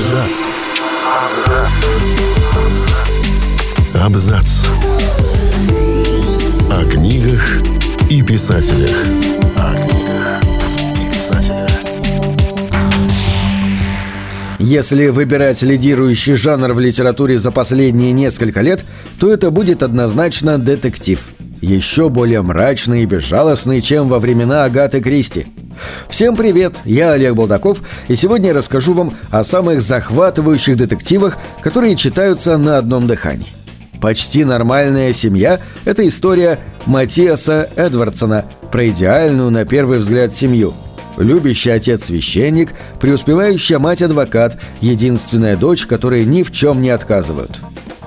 Абзац. Абзац. О книгах и писателях. О книгах и писателях. Если выбирать лидирующий жанр в литературе за последние несколько лет, то это будет однозначно детектив. Еще более мрачный и безжалостный, чем во времена Агаты Кристи. Всем привет, я Олег Балдаков, и сегодня я расскажу вам о самых захватывающих детективах, которые читаются на одном дыхании. «Почти нормальная семья» — это история Матиаса Эдвардсона про идеальную на первый взгляд семью. Любящий отец-священник, преуспевающая мать-адвокат, единственная дочь, которой ни в чем не отказывают.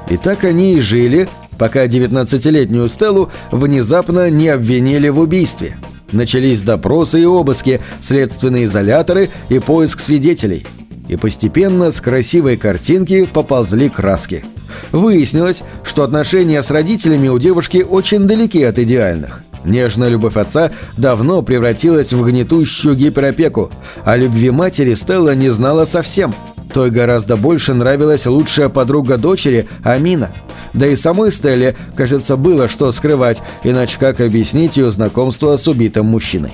И так они и жили, пока 19-летнюю Стеллу внезапно не обвинили в убийстве. Начались допросы и обыски, следственные изоляторы и поиск свидетелей. И постепенно с красивой картинки поползли краски. Выяснилось, что отношения с родителями у девушки очень далеки от идеальных. Нежная любовь отца давно превратилась в гнетущую гиперопеку, а любви матери Стелла не знала совсем. Той гораздо больше нравилась лучшая подруга дочери Амина. Да и самой Стелле, кажется, было что скрывать, иначе как объяснить ее знакомство с убитым мужчиной.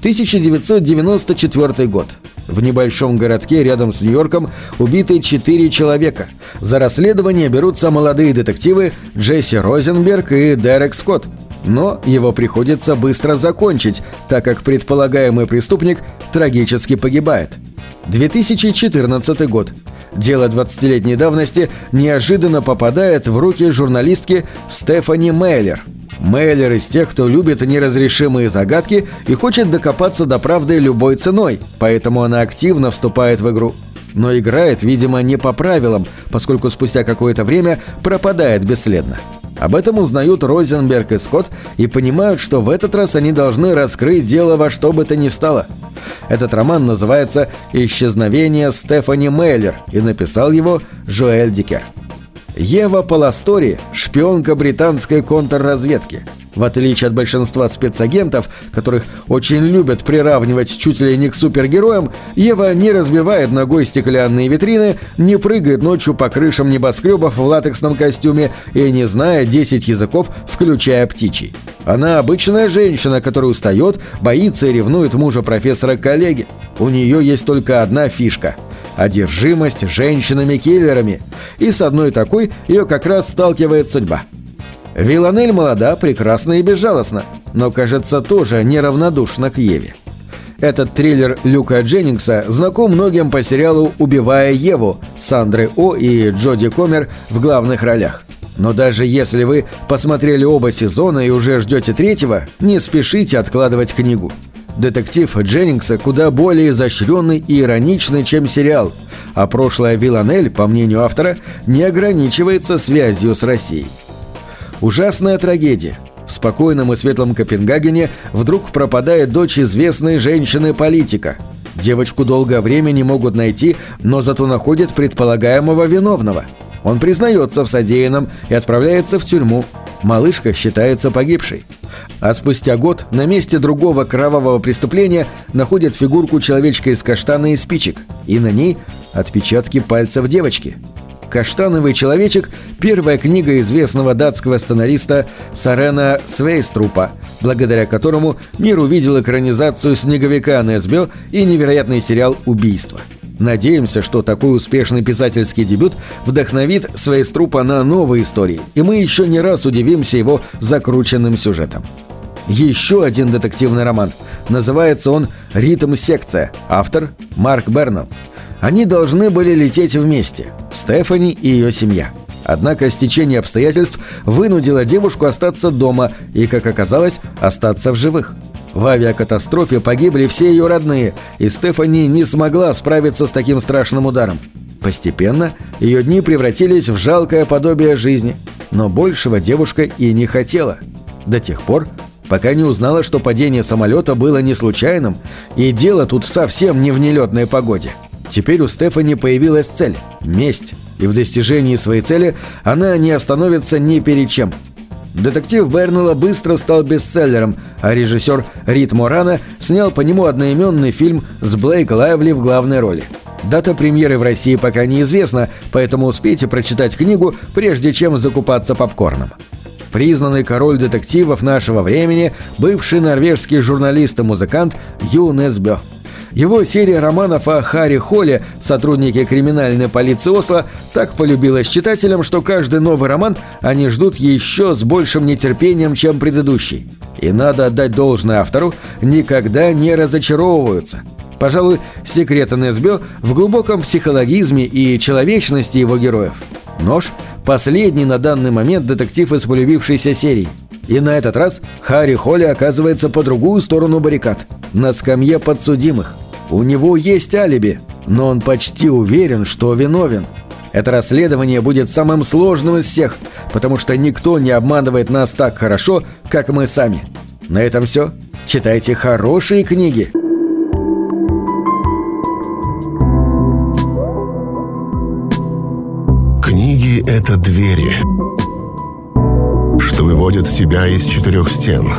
1994 год. В небольшом городке рядом с Нью-Йорком убиты четыре человека. За расследование берутся молодые детективы Джесси Розенберг и Дерек Скотт. Но его приходится быстро закончить, так как предполагаемый преступник трагически погибает. 2014 год. Дело 20-летней давности неожиданно попадает в руки журналистки Стефани Мейлер. Мейлер из тех, кто любит неразрешимые загадки и хочет докопаться до правды любой ценой, поэтому она активно вступает в игру. Но играет, видимо, не по правилам, поскольку спустя какое-то время пропадает бесследно. Об этом узнают Розенберг и Скотт и понимают, что в этот раз они должны раскрыть дело во что бы то ни стало. Этот роман называется «Исчезновение Стефани Мейлер» и написал его Жоэль Дикер. Ева Паластори – шпионка британской контрразведки. В отличие от большинства спецагентов, которых очень любят приравнивать чуть ли не к супергероям, Ева не разбивает ногой стеклянные витрины, не прыгает ночью по крышам небоскребов в латексном костюме и не знает 10 языков, включая птичий. Она обычная женщина, которая устает, боится и ревнует мужа профессора-коллеги. У нее есть только одна фишка – одержимость женщинами-киллерами, и с одной такой ее как раз сталкивает судьба. Виланель молода, прекрасна и безжалостна, но, кажется, тоже неравнодушна к Еве. Этот триллер Люка Дженнингса знаком многим по сериалу «Убивая Еву» с Сандрой О и Джоди Комер в главных ролях. Но даже если вы посмотрели оба сезона и уже ждете третьего, не спешите откладывать книгу. Детектив Дженнингса куда более изощренный и ироничный, чем сериал, а прошлое Виланель, по мнению автора, не ограничивается связью с Россией. Ужасная трагедия. В спокойном и светлом Копенгагене вдруг пропадает дочь известной женщины-политика. Девочку долгое время не могут найти, но зато находят предполагаемого виновного. Он признается в содеянном и отправляется в тюрьму. Малышка считается погибшей. А спустя год на месте другого кровавого преступления находят фигурку человечка из каштана и спичек, и на ней отпечатки пальцев девочки. «Каштановый человечек» – первая книга известного датского сценариста Сарена Свейструпа, благодаря которому мир увидел экранизацию «Снеговика» на СБО и невероятный сериал «Убийство». Надеемся, что такой успешный писательский дебют вдохновит Свейструпа на новые истории, и мы еще не раз удивимся его закрученным сюжетом. Еще один детективный роман. Называется он «Ритм-секция». Автор – Марк Бернелл. Они должны были лететь вместе – Стефани и ее семья. Однако стечение обстоятельств вынудило девушку остаться дома и, как оказалось, остаться в живых. В авиакатастрофе погибли все ее родные, и Стефани не смогла справиться с таким страшным ударом. Постепенно ее дни превратились в жалкое подобие жизни, но большего девушка и не хотела. До тех пор, пока не узнала, что падение самолета было не случайным, и дело тут совсем не в нелетной погоде. Теперь у Стефани появилась цель – месть, и в достижении своей цели она не остановится ни перед чем. Детектив Бернелла быстро стал бестселлером, а режиссер Рит Морана снял по нему одноименный фильм с Блейк Лайвли в главной роли. Дата премьеры в России пока неизвестна, поэтому успейте прочитать книгу, прежде чем закупаться попкорном. Признанный король детективов нашего времени, бывший норвежский журналист и музыкант Юн Эсбё. Его серия романов о Харри Холле, сотруднике криминальной полиции Осло, так полюбилась читателям, что каждый новый роман они ждут еще с большим нетерпением, чем предыдущий. И надо отдать должное автору, никогда не разочаровываются. Пожалуй, секрет НСБ в глубоком психологизме и человечности его героев. Нож – последний на данный момент детектив из полюбившейся серии. И на этот раз Харри Холли оказывается по другую сторону баррикад – на скамье подсудимых. У него есть алиби, но он почти уверен, что виновен. Это расследование будет самым сложным из всех, потому что никто не обманывает нас так хорошо, как мы сами. На этом все. Читайте хорошие книги. Книги — это двери, что выводят тебя из четырех стен —